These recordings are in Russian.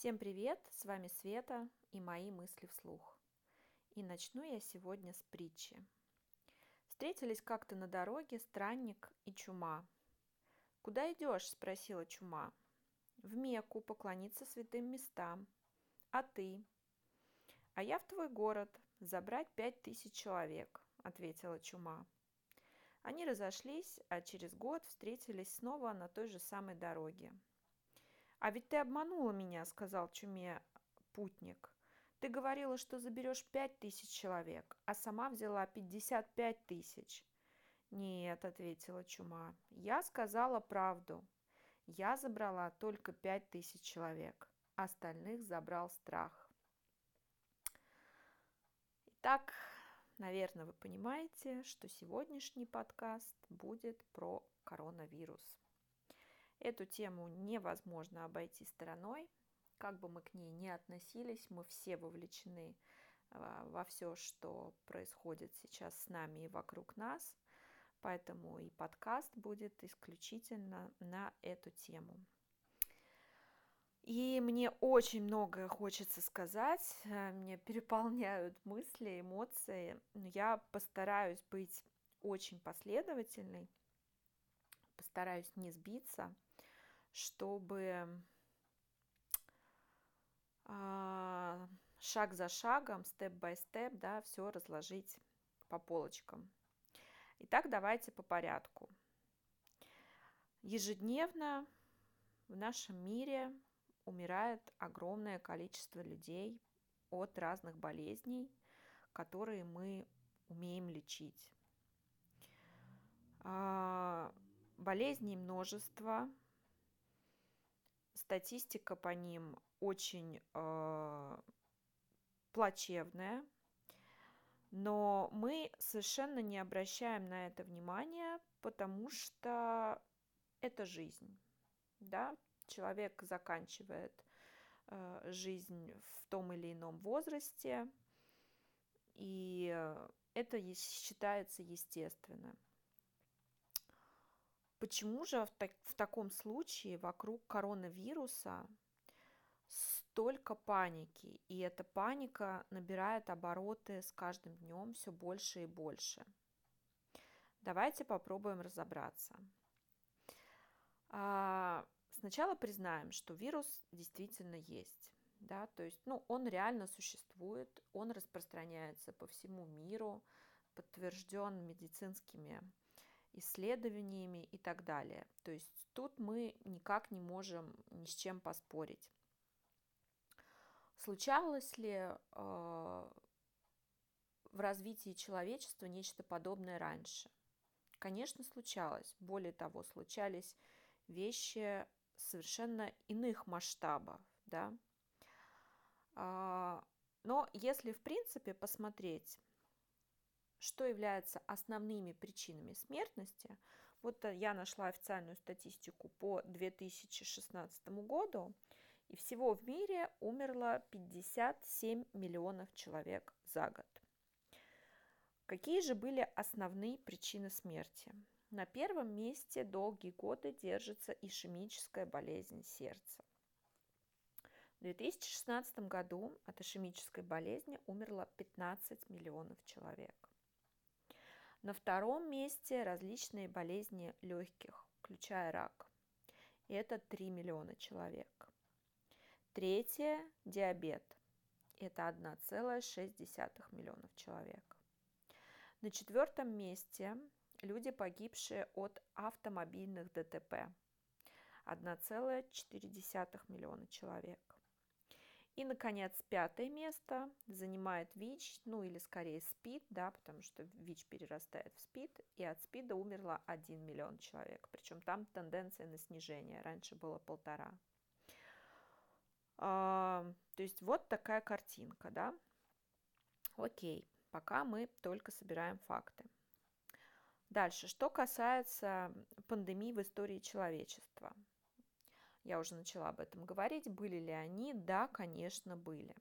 Всем привет! С вами Света и мои мысли вслух. И начну я сегодня с притчи. Встретились как-то на дороге странник и чума. «Куда идешь?» – спросила чума. «В Мекку поклониться святым местам. А ты?» «А я в твой город забрать пять тысяч человек», – ответила чума. Они разошлись, а через год встретились снова на той же самой дороге – «А ведь ты обманула меня», — сказал чуме путник. «Ты говорила, что заберешь пять тысяч человек, а сама взяла пятьдесят пять тысяч». «Нет», — ответила чума, — «я сказала правду. Я забрала только пять тысяч человек, остальных забрал страх». Итак, наверное, вы понимаете, что сегодняшний подкаст будет про коронавирус. Эту тему невозможно обойти стороной. Как бы мы к ней ни относились, мы все вовлечены а, во все, что происходит сейчас с нами и вокруг нас. Поэтому и подкаст будет исключительно на эту тему. И мне очень многое хочется сказать, э, мне переполняют мысли, эмоции, но я постараюсь быть очень последовательной, постараюсь не сбиться – чтобы а, шаг за шагом, степ-бай-степ, да, все разложить по полочкам. Итак, давайте по порядку. Ежедневно в нашем мире умирает огромное количество людей от разных болезней, которые мы умеем лечить. А, болезней множество, статистика по ним очень э, плачевная, но мы совершенно не обращаем на это внимания, потому что это жизнь, да, человек заканчивает э, жизнь в том или ином возрасте, и это считается естественным. Почему же в, так, в таком случае вокруг коронавируса столько паники, и эта паника набирает обороты с каждым днем все больше и больше? Давайте попробуем разобраться. А, сначала признаем, что вирус действительно есть. Да, то есть, ну, он реально существует, он распространяется по всему миру, подтвержден медицинскими исследованиями и так далее. То есть тут мы никак не можем ни с чем поспорить. Случалось ли э, в развитии человечества нечто подобное раньше? Конечно, случалось. Более того, случались вещи совершенно иных масштабов. Да? А, но если в принципе посмотреть что является основными причинами смертности. Вот э, я нашла официальную статистику по 2016 году, и всего в мире умерло 57 миллионов человек за год. Какие же были основные причины смерти? На первом месте долгие годы держится ишемическая болезнь сердца. В 2016 году от ишемической болезни умерло 15 миллионов человек. На втором месте различные болезни легких, включая рак. Это 3 миллиона человек. Третье – диабет. Это 1,6 миллионов человек. На четвертом месте люди, погибшие от автомобильных ДТП. 1,4 миллиона человек. И, наконец, пятое место занимает ВИЧ, ну или скорее СПИД, да, потому что ВИЧ перерастает в СПИД, и от СПИДа умерло 1 миллион человек. Причем там тенденция на снижение, раньше было полтора. А, то есть вот такая картинка, да. Окей, пока мы только собираем факты. Дальше, что касается пандемии в истории человечества – я уже начала об этом говорить. Были ли они? Да, конечно, были.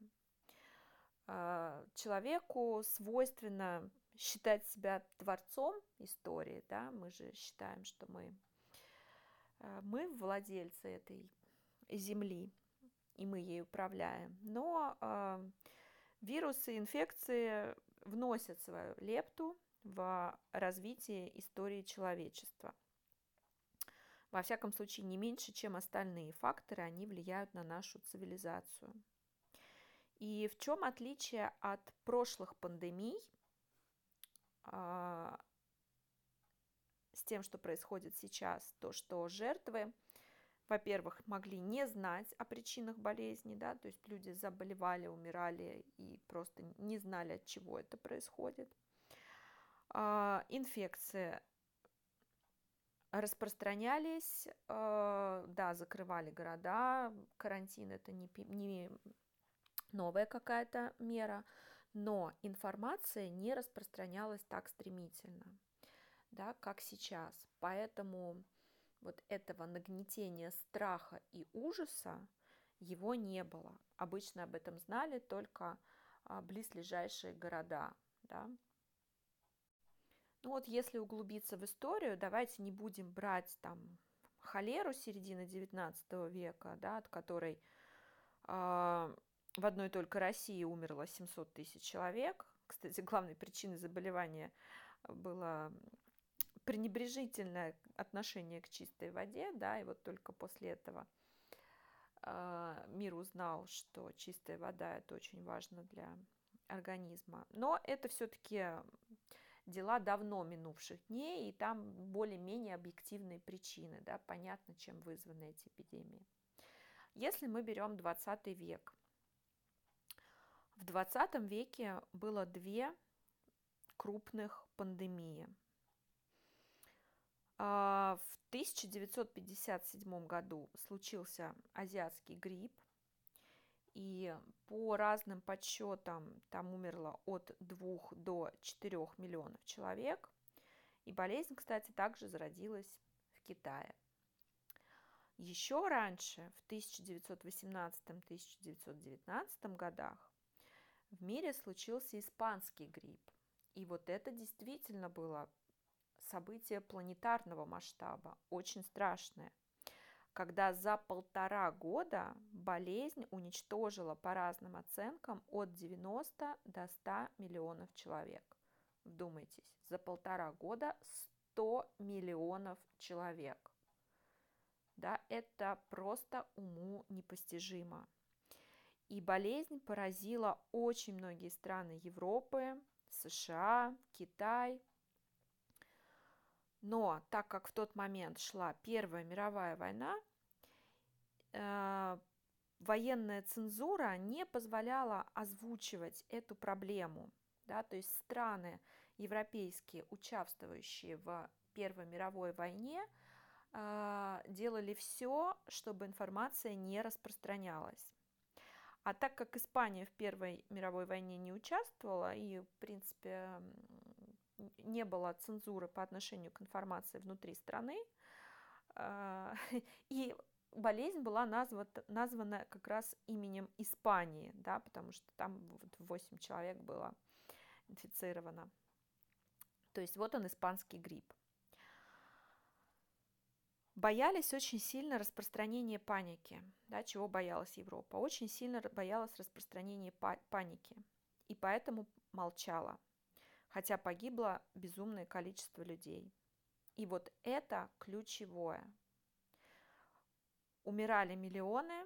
А, человеку свойственно считать себя творцом истории, да, мы же считаем, что мы, а, мы владельцы этой земли. и мы ей управляем, но э, вирусы, инфекции вносят свою лепту в развитие истории человечества. Во всяком случае, не меньше, чем остальные факторы, они влияют на нашу цивилизацию. И в чем отличие от прошлых пандемий а, с тем, что происходит сейчас, то, что жертвы, во-первых, могли не знать о причинах болезни, да, то есть люди заболевали, умирали и просто не знали, от чего это происходит. А, инфекции распространялись, э, да, закрывали города, карантин это не, не новая какая-то мера, но информация не распространялась так стремительно, да, как сейчас. Поэтому вот этого нагнетения страха и ужаса его не было. Обычно об этом знали только а, близлежащие города, да, ну вот если углубиться в историю, давайте не будем брать там холеру середины XIX века, да, от которой э, в одной только России умерло 700 тысяч человек. Кстати, главной причиной заболевания было пренебрежительное отношение к чистой воде, да, и вот только после этого э, мир узнал, что чистая вода это очень важно для организма. Но это все-таки дела давно минувших дней, и там более-менее объективные причины, да, понятно, чем вызваны эти эпидемии. Если мы берем 20 век, в 20 веке было две крупных пандемии. А, в 1957 году случился азиатский грипп, и по разным подсчетам там умерло от 2 до 4 миллионов человек. И болезнь, кстати, также зародилась в Китае. Еще раньше, в 1918-1919 годах, в мире случился испанский грипп. И вот это действительно было событие планетарного масштаба, очень страшное когда за полтора года болезнь уничтожила по разным оценкам от 90 до 100 миллионов человек. Вдумайтесь, за полтора года 100 миллионов человек. Да, это просто уму непостижимо. И болезнь поразила очень многие страны Европы, США, Китай. Но так как в тот момент шла Первая мировая война, военная цензура не позволяла озвучивать эту проблему. Да, то есть страны европейские, участвующие в Первой мировой войне, э, делали все, чтобы информация не распространялась. А так как Испания в Первой мировой войне не участвовала и, в принципе, не было цензуры по отношению к информации внутри страны, э, и болезнь была названа, названа как раз именем Испании, да, потому что там вот 8 человек было инфицировано. То есть вот он, испанский грипп. Боялись очень сильно распространения паники. Да, чего боялась Европа? Очень сильно боялась распространения паники. И поэтому молчала. Хотя погибло безумное количество людей. И вот это ключевое умирали миллионы,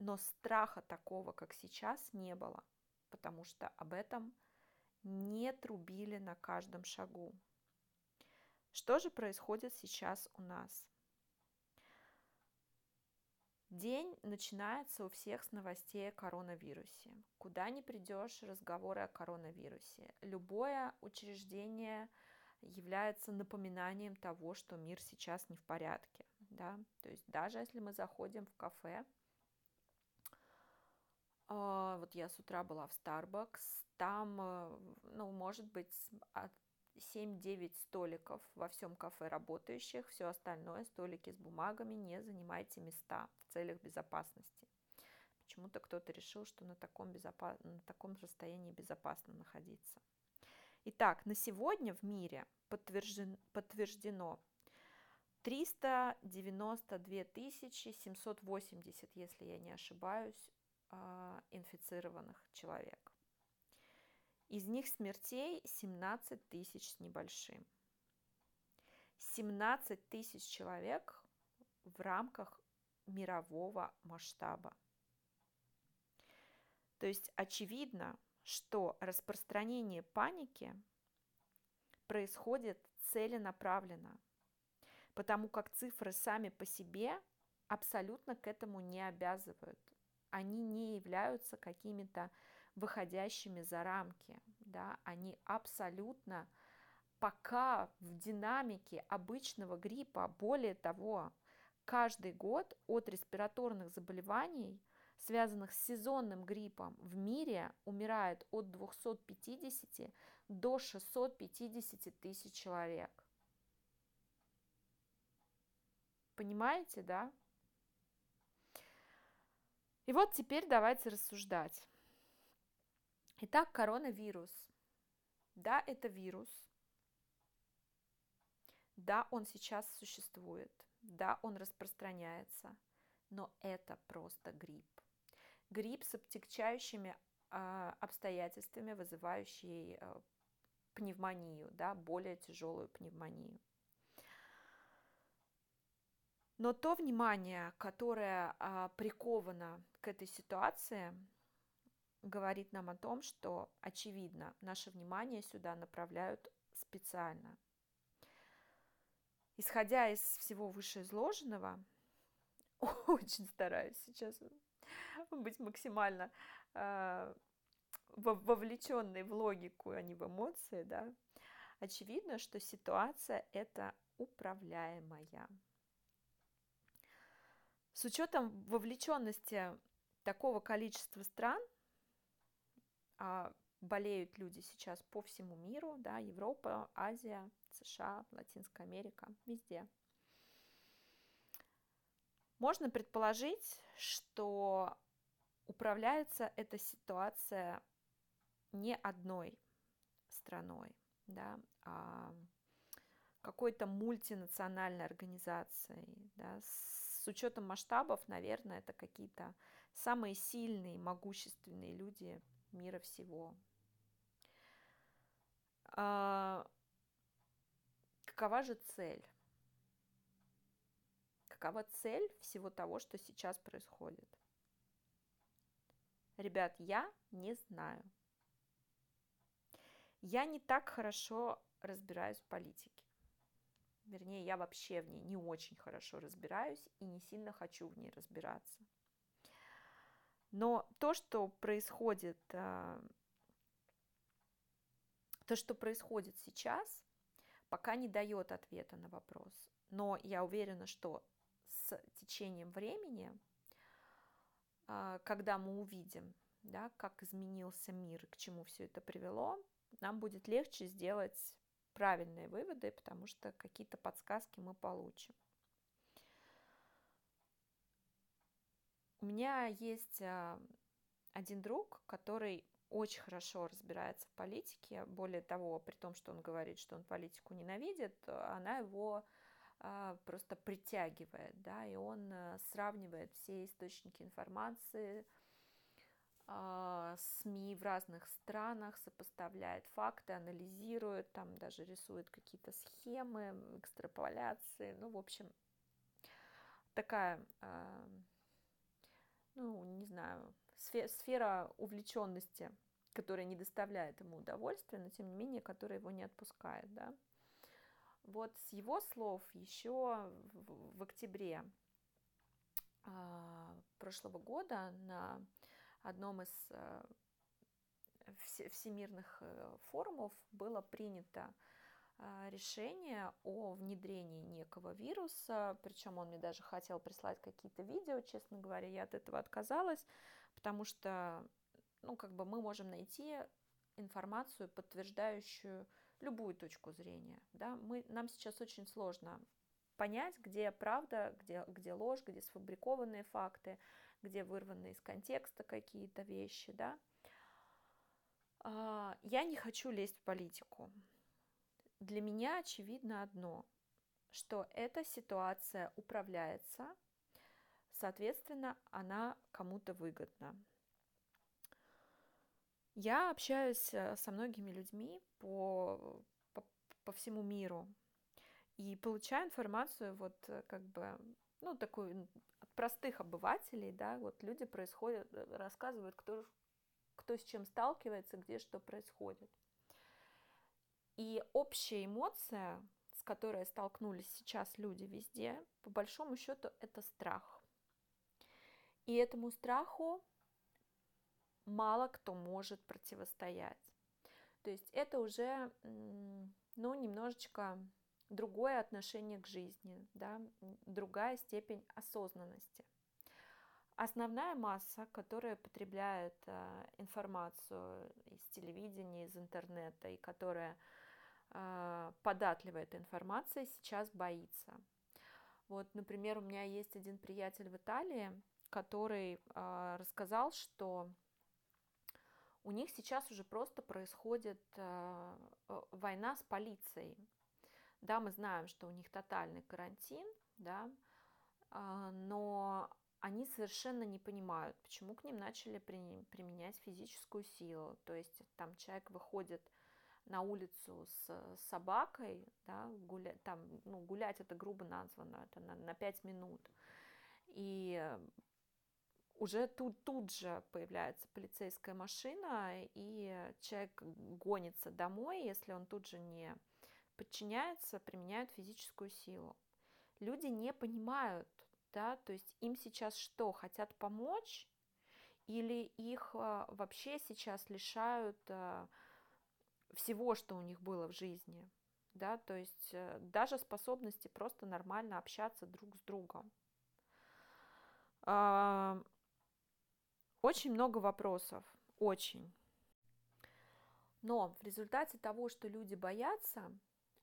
но страха такого, как сейчас, не было, потому что об этом не трубили на каждом шагу. Что же происходит сейчас у нас? День начинается у всех с новостей о коронавирусе. Куда ни придешь, разговоры о коронавирусе. Любое учреждение – является напоминанием того, что мир сейчас не в порядке. Да? То есть даже если мы заходим в кафе, а, вот я с утра была в Starbucks, там, э, ну, может быть, 7-9 столиков во всем кафе работающих, все остальное столики с бумагами, не занимайте места в целях безопасности. Почему-то кто-то решил, что на таком, безопас... на таком расстоянии безопасно находиться. Итак, на сегодня в мире подтверждено, подтверждено 392 780, если я не ошибаюсь, а, инфицированных человек. Из них смертей 17 тысяч с небольшим. 17 тысяч человек в рамках мирового масштаба. То есть очевидно, что распространение паники происходит целенаправленно, потому как цифры сами по себе абсолютно к этому не обязывают. Они не являются какими-то выходящими за рамки, да, они абсолютно пока в динамике обычного гриппа, более того, каждый год от респираторных заболеваний – связанных с сезонным гриппом в мире умирает от 250 до 650 тысяч человек. Понимаете, да? И вот теперь давайте рассуждать. Итак, коронавирус. Да, это вирус. Да, он сейчас существует. Да, он распространяется. Но это просто грипп грипп с обтекчающими а, обстоятельствами, вызывающий а, пневмонию, да, более тяжелую пневмонию. Но то внимание, которое а, приковано к этой ситуации, говорит нам о том, что, очевидно, наше внимание сюда направляют специально. Исходя из всего вышеизложенного, очень стараюсь сейчас быть максимально э, вовлеченной в логику, а не в эмоции, да, очевидно, что ситуация это управляемая. С учетом вовлеченности такого количества стран, а болеют люди сейчас по всему миру, да, Европа, Азия, США, Латинская Америка, везде – можно предположить, что управляется эта ситуация не одной страной, да, а какой-то мультинациональной организацией. Да, с учетом масштабов, наверное, это какие-то самые сильные, могущественные люди мира всего. А, какова же цель? какова цель всего того, что сейчас происходит? Ребят, я не знаю. Я не так хорошо разбираюсь в политике. Вернее, я вообще в ней не очень хорошо разбираюсь и не сильно хочу в ней разбираться. Но то, что происходит, а, то, что происходит сейчас, пока не дает ответа на вопрос. Но я уверена, что с течением времени, а, когда мы увидим, да, как изменился мир к чему все это привело, нам будет легче сделать правильные выводы, потому что какие-то подсказки мы получим. У меня есть а, один друг, который очень хорошо разбирается в политике. Более того, при том, что он говорит, что он политику ненавидит, она его а, просто притягивает, да, и он э, сравнивает все источники информации, а, СМИ в разных странах, сопоставляет факты, анализирует, там даже рисует какие-то схемы, экстраполяции, ну, в общем, такая, а, ну, не знаю, сфера увлеченности, которая не доставляет ему удовольствия, но тем не менее, которая его не отпускает, да. Вот с его слов еще в, в октябре а, прошлого года на одном из а, всемирных э, форумов было принято а, решение о внедрении некого вируса, причем он мне даже хотел прислать какие-то видео, честно говоря, я от этого отказалась, потому что, ну, как бы мы можем найти информацию, подтверждающую любую точку зрения. Да? Мы, нам сейчас очень сложно понять, где правда, где, где ложь, где сфабрикованные факты, где вырваны из контекста какие-то вещи. Да? А, я не хочу лезть в политику. Для меня очевидно одно, что эта ситуация управляется, соответственно, она кому-то выгодна. Я общаюсь э, со многими людьми по, по, по всему миру и получаю информацию вот э, как бы, ну, такую простых обывателей, да, вот люди происходят, э, рассказывают, кто, кто с чем сталкивается, где что происходит. И общая эмоция, с которой столкнулись сейчас люди везде, по большому счету, это страх. И этому страху мало кто может противостоять. То есть это уже, ну, немножечко другое отношение к жизни, да, другая степень осознанности. Основная масса, которая потребляет э, информацию из телевидения, из интернета и которая э, податлива этой информации, сейчас боится. Вот, например, у меня есть один приятель в Италии, который э, рассказал, что у них сейчас уже просто происходит э, война с полицией. Да, мы знаем, что у них тотальный карантин, да, э, но они совершенно не понимают, почему к ним начали при, применять физическую силу. То есть там человек выходит на улицу с собакой, да, гуля, там, ну, гулять это грубо названо, это на, на 5 минут. И уже тут, тут же появляется полицейская машина, и человек гонится домой, если он тут же не подчиняется, применяют физическую силу. Люди не понимают, да, то есть им сейчас что, хотят помочь, или их а, вообще сейчас лишают а, всего, что у них было в жизни, да, то есть э, даже способности просто нормально общаться друг с другом. Очень много вопросов, очень. Но в результате того, что люди боятся,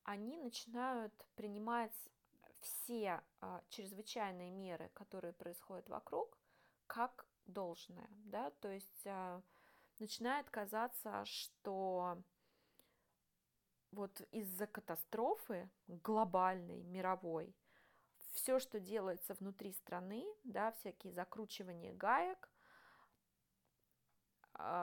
они начинают принимать все а, чрезвычайные меры, которые происходят вокруг, как должное, да, то есть а, начинает казаться, что вот из-за катастрофы глобальной, мировой, все, что делается внутри страны, да, всякие закручивания гаек,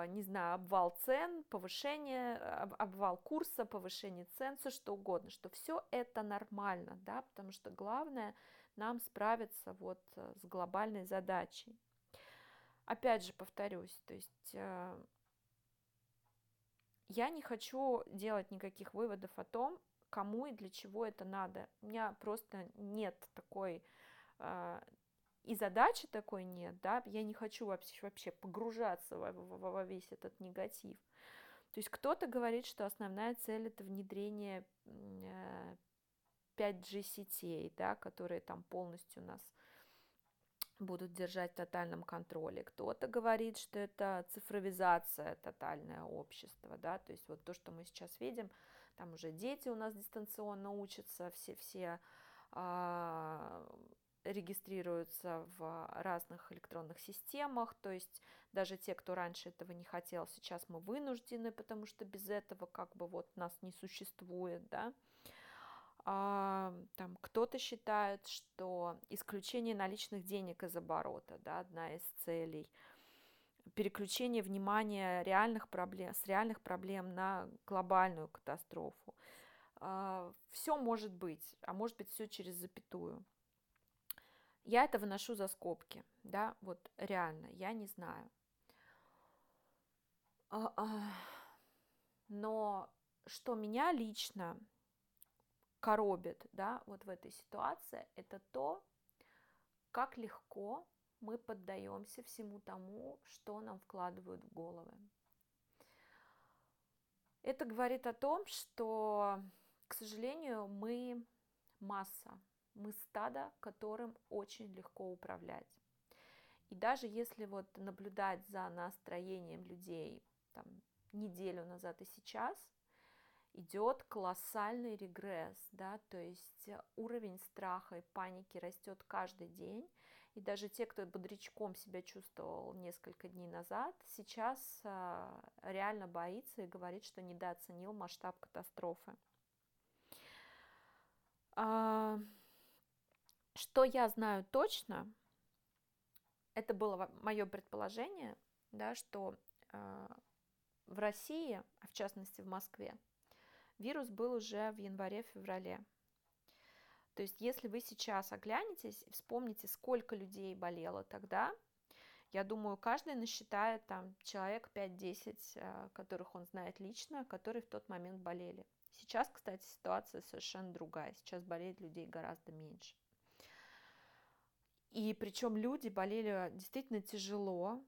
не знаю, обвал цен, повышение, обвал курса, повышение цен, все что угодно, что все это нормально, да, потому что главное нам справиться вот э, с глобальной задачей. Опять же повторюсь, то есть э, я не хочу делать никаких выводов о том, кому и для чего это надо. У меня просто нет такой э, и задачи такой нет, да, я не хочу вообще, вообще погружаться во, во, во весь этот негатив. То есть кто-то говорит, что основная цель это внедрение 5G э, сетей, да, которые там полностью нас будут держать в тотальном контроле. Кто-то говорит, что это цифровизация тотальное общества, да, то есть вот то, что мы сейчас видим, там уже дети у нас дистанционно учатся, все, все а, регистрируются в разных электронных системах, то есть даже те, кто раньше этого не хотел, сейчас мы вынуждены, потому что без этого как бы вот нас не существует, да. А, там кто-то считает, что исключение наличных денег из оборота, да, одна из целей, переключение внимания реальных проблем, с реальных проблем на глобальную катастрофу. А, все может быть, а может быть все через запятую. Я это выношу за скобки, да, вот реально, я не знаю. А, а, но что меня лично коробит, да, вот в этой ситуации, это то, как легко мы поддаемся всему тому, что нам вкладывают в головы. Это говорит о том, что, к сожалению, мы масса, мы стадо, которым очень легко управлять. И даже если вот наблюдать за настроением людей там, неделю назад и сейчас, идет колоссальный регресс, да, то есть уровень страха и паники растет каждый день, и даже те, кто бодрячком себя чувствовал несколько дней назад, сейчас а, реально боится и говорит, что недооценил масштаб катастрофы. А, что я знаю точно, это было мое предположение, да, что э, в России, а в частности в Москве, вирус был уже в январе-феврале. То есть, если вы сейчас оглянетесь и вспомните, сколько людей болело тогда, я думаю, каждый насчитает там человек 5-10, э, которых он знает лично, которые в тот момент болели. Сейчас, кстати, ситуация совершенно другая. Сейчас болеет людей гораздо меньше. И причем люди болели действительно тяжело,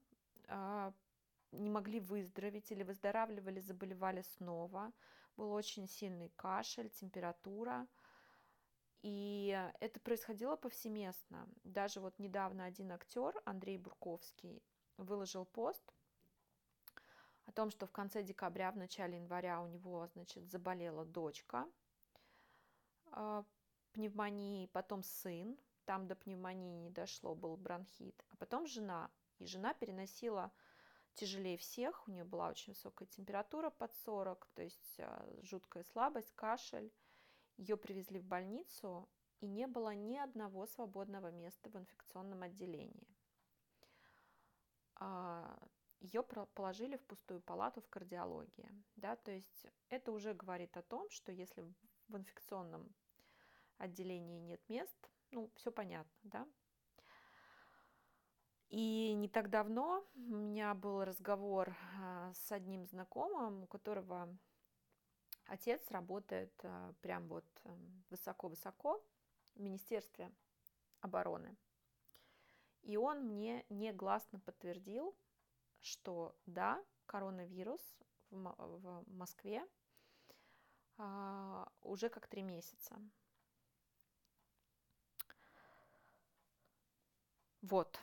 а, не могли выздороветь или выздоравливали, заболевали снова. Был очень сильный кашель, температура. И это происходило повсеместно. Даже вот недавно один актер, Андрей Бурковский, выложил пост о том, что в конце декабря, в начале января у него, значит, заболела дочка а, пневмонией, потом сын, там до пневмонии не дошло, был бронхит, а потом жена. И жена переносила тяжелее всех, у нее была очень высокая температура под 40, то есть а, жуткая слабость, кашель. Ее привезли в больницу, и не было ни одного свободного места в инфекционном отделении. А, Ее положили в пустую палату в кардиологии. Да, то есть это уже говорит о том, что если в инфекционном отделении нет мест, ну, все понятно, да. И не так давно у меня был разговор а, с одним знакомым, у которого отец работает а, прям вот эм, высоко-высоко в Министерстве обороны. И он мне негласно подтвердил, что да, коронавирус в Москве а, уже как три месяца. Вот.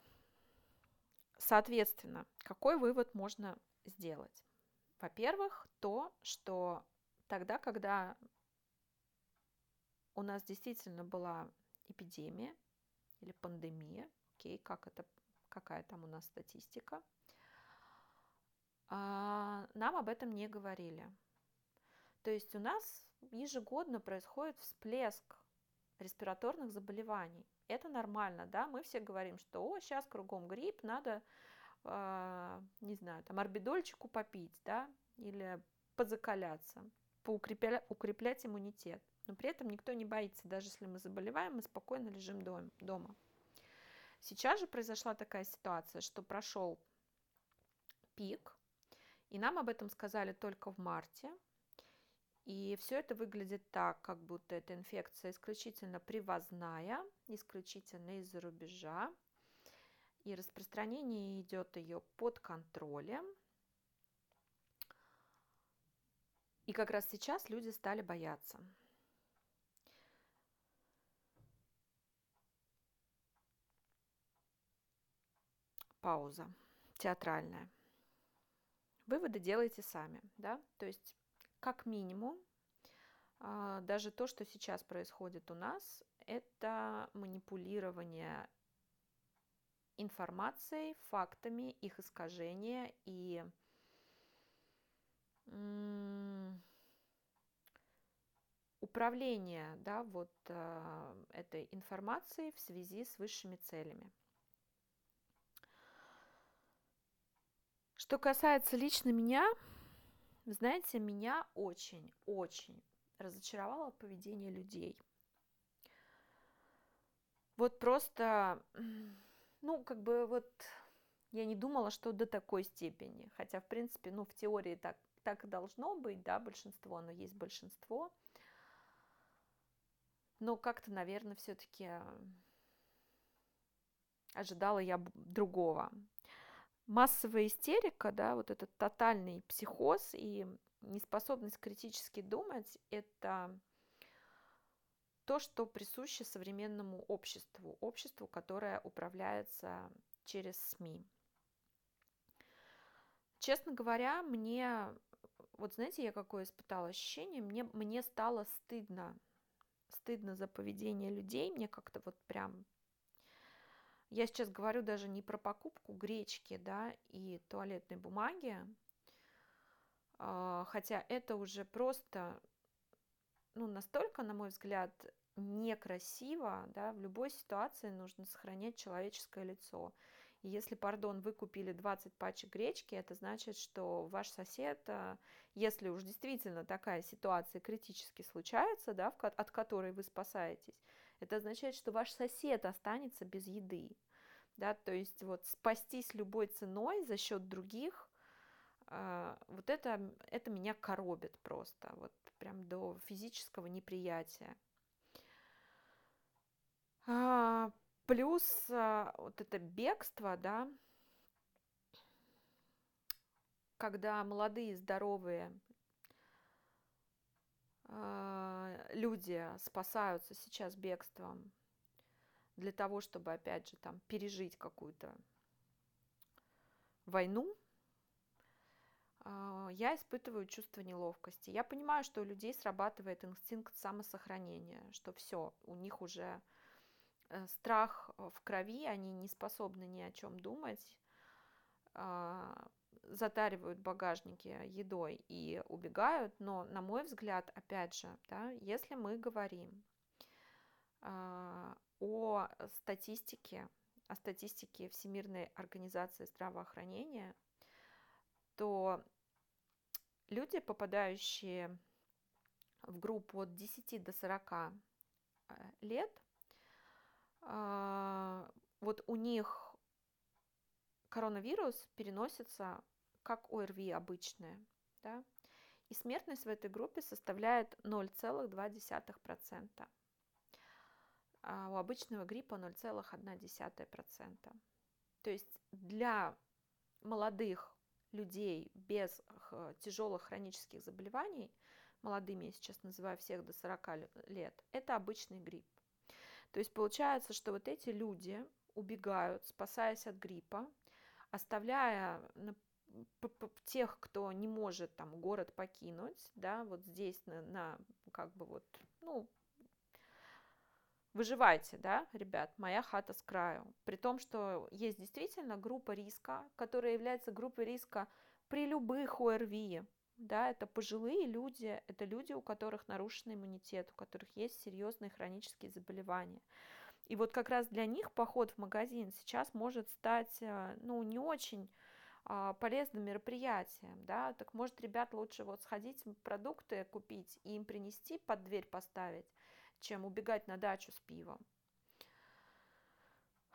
Соответственно, какой вывод можно сделать? Во-первых, то, что тогда, когда у нас действительно была эпидемия или пандемия, окей, как это, какая там у нас статистика, а, нам об этом не говорили. То есть у нас ежегодно происходит всплеск респираторных заболеваний. Это нормально, да, мы все говорим, что о, сейчас кругом грипп, надо, э, не знаю, там орбидольчику попить, да, или позакаляться, поукреплять укреплять иммунитет. Но при этом никто не боится, даже если мы заболеваем, мы спокойно лежим дома. Сейчас же произошла такая ситуация, что прошел пик, и нам об этом сказали только в марте, и все это выглядит так, как будто эта инфекция исключительно привозная, исключительно из-за рубежа. И распространение идет ее под контролем. И как раз сейчас люди стали бояться. Пауза театральная. Выводы делайте сами, да, то есть как минимум, а, даже то, что сейчас происходит у нас, это манипулирование информацией, фактами, их искажение и управление да, вот, а, этой информацией в связи с высшими целями. Что касается лично меня, знаете, меня очень-очень разочаровало поведение людей. Вот просто, ну, как бы вот я не думала, что до такой степени. Хотя, в принципе, ну, в теории так, так и должно быть, да, большинство, но есть большинство. Но как-то, наверное, все-таки ожидала я другого массовая истерика, да, вот этот тотальный психоз и неспособность критически думать, это то, что присуще современному обществу, обществу, которое управляется через СМИ. Честно говоря, мне, вот знаете, я какое испытала ощущение, мне, мне стало стыдно, стыдно за поведение людей, мне как-то вот прям я сейчас говорю даже не про покупку гречки, да, и туалетной бумаги, а, хотя это уже просто, ну, настолько, на мой взгляд, некрасиво, да, в любой ситуации нужно сохранять человеческое лицо. И если, пардон, вы купили 20 пачек гречки, это значит, что ваш сосед, а, если уж действительно такая ситуация критически случается, да, от которой вы спасаетесь, это означает, что ваш сосед останется без еды. Да, то есть вот спастись любой ценой за счет других, а, вот это, это меня коробит просто, вот прям до физического неприятия. А, плюс а, вот это бегство, да, когда молодые, здоровые люди спасаются сейчас бегством для того, чтобы, опять же, там пережить какую-то войну, а, я испытываю чувство неловкости. Я понимаю, что у людей срабатывает инстинкт самосохранения, что все, у них уже э, страх в крови, они не способны ни о чем думать, а, затаривают багажники едой и убегают, но, на мой взгляд, опять же, да, если мы говорим а, о статистике, о статистике Всемирной организации здравоохранения, то люди, попадающие в группу от 10 до 40 э, лет, а, вот у них коронавирус переносится как ОРВИ обычное, да, и смертность в этой группе составляет 0,2%. А у обычного гриппа 0,1%. То есть для молодых людей без тяжелых хронических заболеваний, молодыми я сейчас называю всех до 40 лет, это обычный грипп. То есть получается, что вот эти люди убегают, спасаясь от гриппа, оставляя тех, кто не может там город покинуть, да, вот здесь на, на как бы вот, ну, выживайте, да, ребят, моя хата с краю. При том, что есть действительно группа риска, которая является группой риска при любых ОРВИ, да, это пожилые люди, это люди, у которых нарушен иммунитет, у которых есть серьезные хронические заболевания. И вот как раз для них поход в магазин сейчас может стать, э, ну, не очень полезным мероприятием, да, так может, ребят, лучше вот сходить продукты купить и им принести, под дверь поставить, чем убегать на дачу с пивом.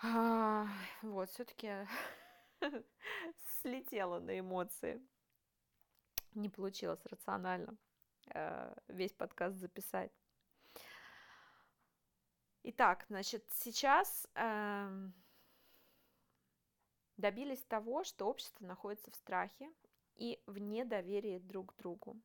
А, вот, все-таки слетела на эмоции. Не получилось рационально э, весь подкаст записать. Итак, значит, сейчас э, добились того, что общество находится в страхе и в недоверии друг к другу.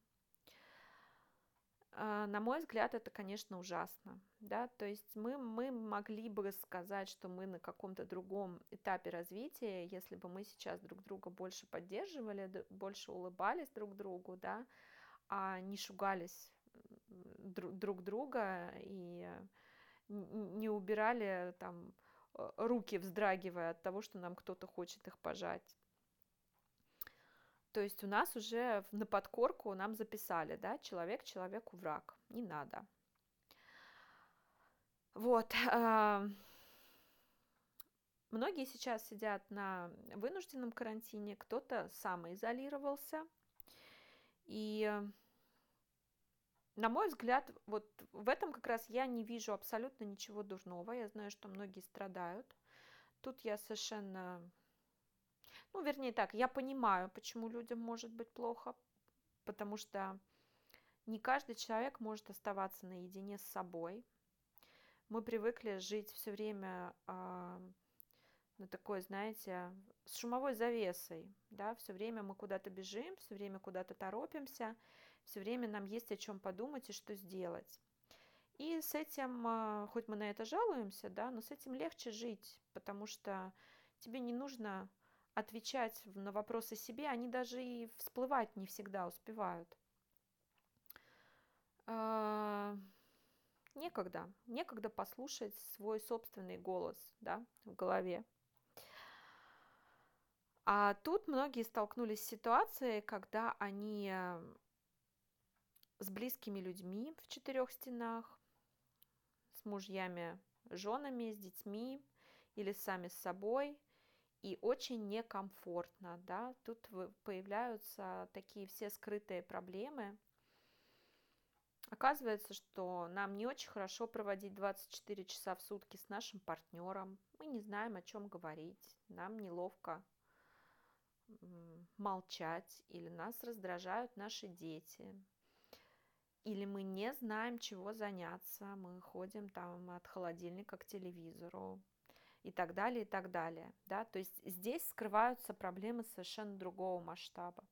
А, на мой взгляд, это, конечно, ужасно. Да? То есть мы, мы могли бы сказать, что мы на каком-то другом этапе развития, если бы мы сейчас друг друга больше поддерживали, больше улыбались друг другу, да, а не шугались друг друга и не убирали там руки, вздрагивая от того, что нам кто-то хочет их пожать. То есть у нас уже на подкорку нам записали, да, человек человеку враг, не надо. Вот. А, многие сейчас сидят на вынужденном карантине, кто-то самоизолировался. И, на мой взгляд, вот в этом как раз я не вижу абсолютно ничего дурного. Я знаю, что многие страдают. Тут я совершенно ну, вернее так, я понимаю, почему людям может быть плохо, потому что не каждый человек может оставаться наедине с собой. Мы привыкли жить все время э, на такой, знаете, с шумовой завесой, да, все время мы куда-то бежим, все время куда-то торопимся, все время нам есть о чем подумать и что сделать. И с этим, э, хоть мы на это жалуемся, да, но с этим легче жить, потому что тебе не нужно отвечать на вопросы себе, они даже и всплывать не всегда успевают. А, некогда, некогда послушать свой собственный голос да, в голове. А тут многие столкнулись с ситуацией, когда они с близкими людьми в четырех стенах, мужьями, женами, с детьми или сами с собой, и очень некомфортно, да, тут появляются такие все скрытые проблемы. Оказывается, что нам не очень хорошо проводить 24 часа в сутки с нашим партнером. Мы не знаем, о чем говорить. Нам неловко молчать, или нас раздражают наши дети, или мы не знаем, чего заняться, мы ходим там от холодильника к телевизору и так далее, и так далее. Да? То есть здесь скрываются проблемы совершенно другого масштаба.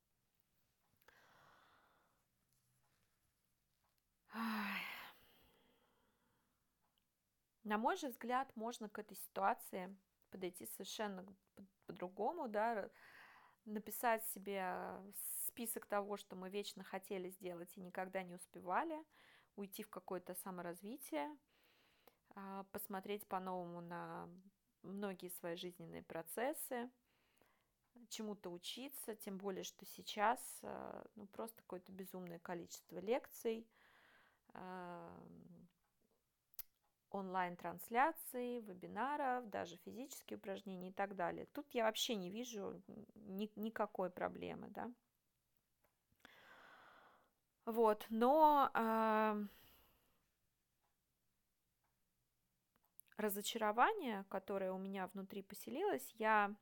На мой же взгляд, можно к этой ситуации подойти совершенно по-другому, да, написать себе список того, что мы вечно хотели сделать и никогда не успевали, уйти в какое-то саморазвитие, а, посмотреть по-новому на многие свои жизненные процессы, чему-то учиться, тем более, что сейчас а, ну, просто какое-то безумное количество лекций, а, онлайн-трансляций, вебинаров, даже физические упражнения и так далее. Тут я вообще не вижу ни, никакой проблемы, да. Вот, но э, разочарование, которое у меня внутри поселилось, я,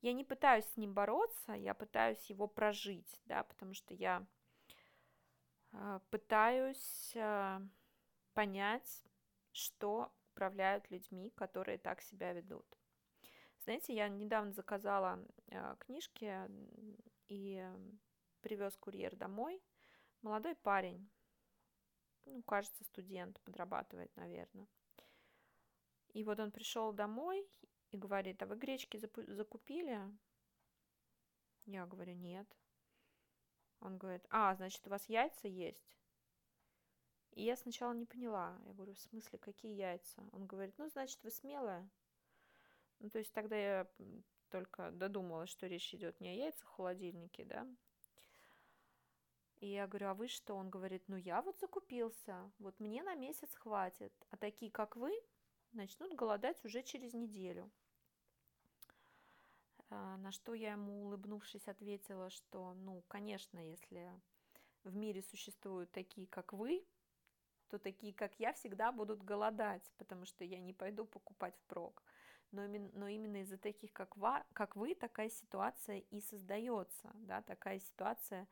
я не пытаюсь с ним бороться, я пытаюсь его прожить, да, потому что я э, пытаюсь э, понять, что управляют людьми, которые так себя ведут. Знаете, я недавно заказала э, книжки и привез курьер домой. Молодой парень, ну, кажется, студент, подрабатывает, наверное. И вот он пришел домой и говорит, а вы гречки закупили? Я говорю, нет. Он говорит, а, значит, у вас яйца есть? И я сначала не поняла. Я говорю, в смысле, какие яйца? Он говорит, ну, значит, вы смелая. Ну, то есть тогда я только додумалась, что речь идет не о яйцах в холодильнике, да. И я говорю, а вы что? Он говорит, ну, я вот закупился, вот мне на месяц хватит. А такие, как вы, начнут голодать уже через неделю. А, на что я ему, улыбнувшись, ответила, что, ну, конечно, если в мире существуют такие, как вы, то такие, как я, всегда будут голодать, потому что я не пойду покупать впрок. Но но именно из-за таких, как, ва, как вы, такая ситуация и создается, да, такая ситуация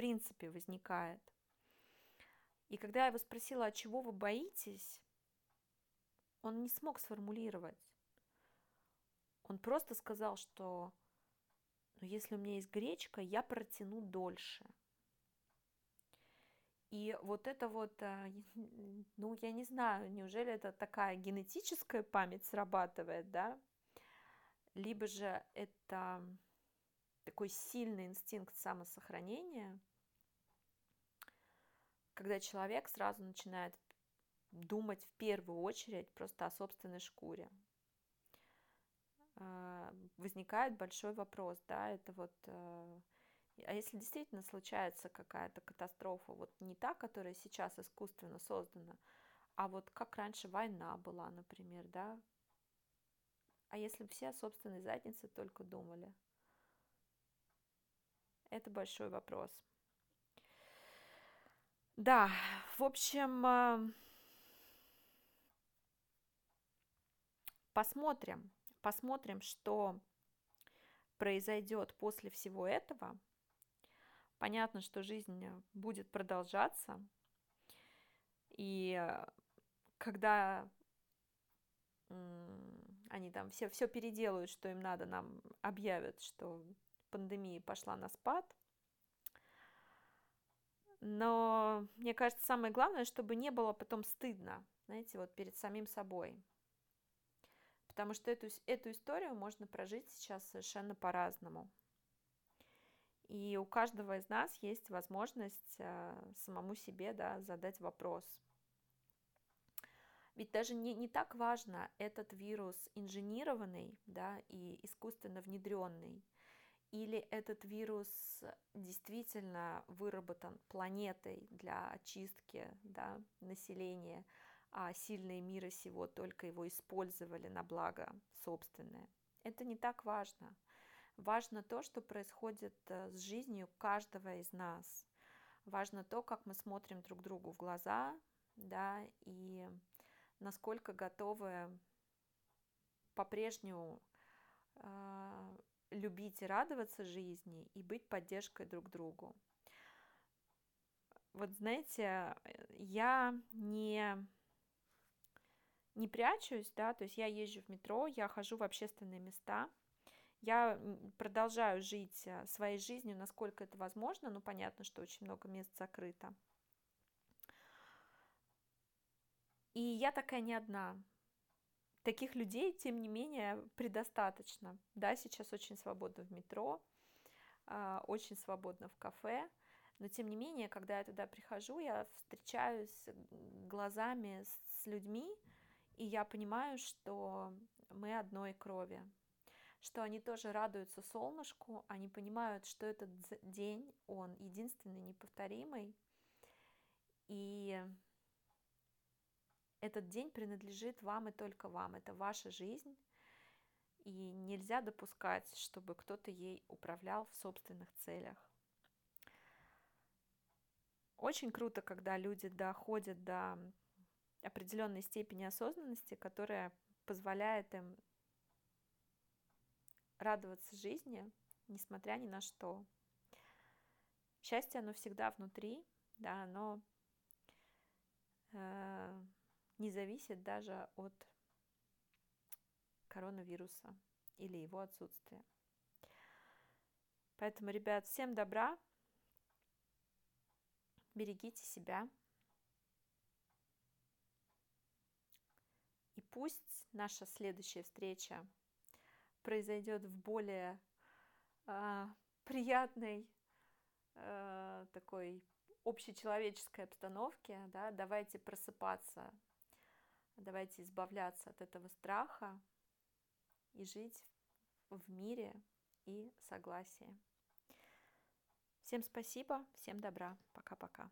принципе возникает. И когда я его спросила, а чего вы боитесь, он не смог сформулировать. Он просто сказал, что ну, если у меня есть гречка, я протяну дольше – и вот это вот, э, ну, я не знаю, неужели это такая генетическая память срабатывает, да? Либо же это такой сильный инстинкт самосохранения, когда человек сразу начинает думать в первую очередь просто о собственной шкуре. А, возникает большой вопрос, да, это вот э, а если действительно случается какая-то катастрофа, вот не та, которая сейчас искусственно создана, а вот как раньше война была, например, да? А если все о собственной заднице только думали? Это большой вопрос. Да, в общем, э, посмотрим, посмотрим, что произойдет после всего этого – Понятно, что жизнь будет продолжаться. И э, когда они там все, все переделают, что им надо, нам объявят, что пандемия пошла на спад. Но мне кажется, самое главное, чтобы не было потом стыдно, знаете, вот перед самим собой. Потому что эту, эту историю можно прожить сейчас совершенно по-разному. И у каждого из нас есть возможность э, самому себе да, задать вопрос. Ведь даже не, не так важно, этот вирус инженерованный да, и искусственно внедренный, или этот вирус действительно выработан планетой для очистки да, населения, а сильные мира сего только его использовали на благо собственное. Это не так важно. Важно то, что происходит э, с жизнью каждого из нас. Важно то, как мы смотрим друг другу в глаза, да, и насколько готовы по-прежнему э, любить и радоваться жизни и быть поддержкой друг другу. Вот знаете, я не не прячусь, да, то есть я езжу в метро, я хожу в общественные места, я продолжаю жить э, своей жизнью, насколько это возможно, ну, понятно, что очень много мест закрыто. И я такая не одна. Таких людей, тем не менее, предостаточно. Да, сейчас очень свободно в метро, а, очень свободно в кафе, но тем не менее, когда я туда прихожу, я встречаюсь глазами с людьми, и я понимаю, что мы одной крови, что они тоже радуются солнышку, они понимают, что этот день, он единственный, неповторимый, и этот день принадлежит вам и только вам, это ваша жизнь, и нельзя допускать, чтобы кто-то ей управлял в собственных целях. Очень круто, когда люди доходят до определенной степени осознанности, которая позволяет им радоваться жизни, несмотря ни на что. Счастье, оно всегда внутри, да, оно э, не зависит даже от коронавируса или его отсутствия. Поэтому, ребят, всем добра, берегите себя. И пусть наша следующая встреча произойдет в более э, приятной э, такой общечеловеческой обстановке, да, давайте просыпаться, давайте избавляться от этого страха и жить в мире и согласии. Всем спасибо, всем добра, пока-пока.